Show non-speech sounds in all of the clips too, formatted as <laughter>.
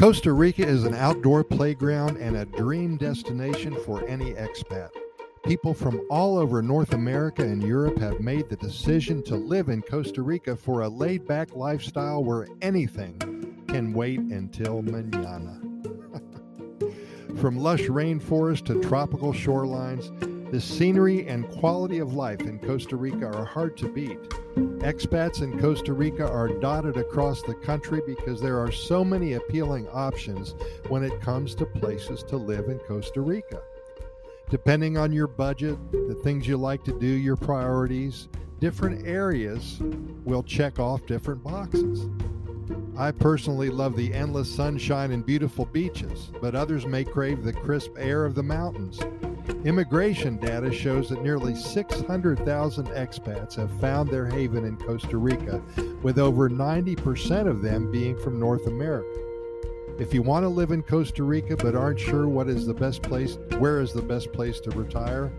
Costa Rica is an outdoor playground and a dream destination for any expat. People from all over North America and Europe have made the decision to live in Costa Rica for a laid back lifestyle where anything can wait until manana. <laughs> from lush rainforests to tropical shorelines, the scenery and quality of life in Costa Rica are hard to beat. Expats in Costa Rica are dotted across the country because there are so many appealing options when it comes to places to live in Costa Rica. Depending on your budget, the things you like to do, your priorities, different areas will check off different boxes. I personally love the endless sunshine and beautiful beaches, but others may crave the crisp air of the mountains. Immigration data shows that nearly 600,000 expats have found their haven in Costa Rica, with over 90% of them being from North America. If you want to live in Costa Rica but aren't sure what is the best place, where is the best place to retire,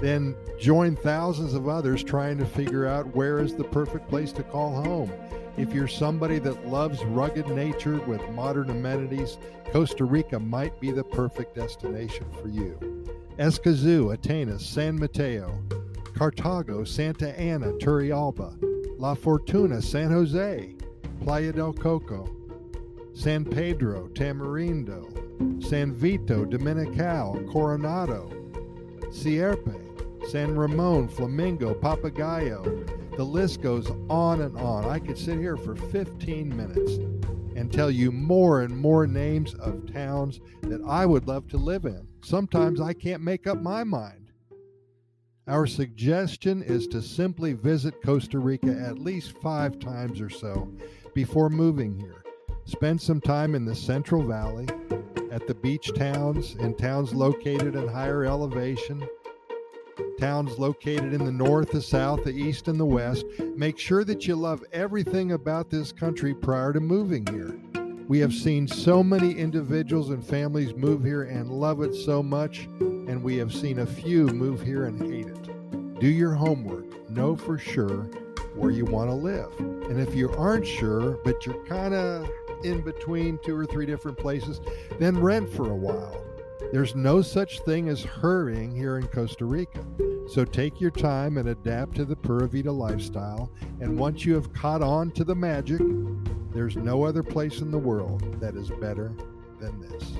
then join thousands of others trying to figure out where is the perfect place to call home. If you're somebody that loves rugged nature with modern amenities, Costa Rica might be the perfect destination for you. Escazú, Atenas, San Mateo, Cartago, Santa Ana, Turrialba, La Fortuna, San Jose, Playa del Coco, San Pedro, Tamarindo, San Vito, Dominical, Coronado, Sierpe, San Ramon, Flamingo, Papagayo. The list goes on and on. I could sit here for 15 minutes and tell you more and more names of towns that I would love to live in. Sometimes I can't make up my mind. Our suggestion is to simply visit Costa Rica at least five times or so before moving here. Spend some time in the Central Valley, at the beach towns and towns located at higher elevation, towns located in the north, the south, the east, and the west. Make sure that you love everything about this country prior to moving here. We have seen so many individuals and families move here and love it so much, and we have seen a few move here and hate it. Do your homework, know for sure where you want to live. And if you aren't sure, but you're kind of in between two or three different places, then rent for a while. There's no such thing as hurrying here in Costa Rica. So take your time and adapt to the Pura Vida lifestyle. And once you have caught on to the magic, there's no other place in the world that is better than this.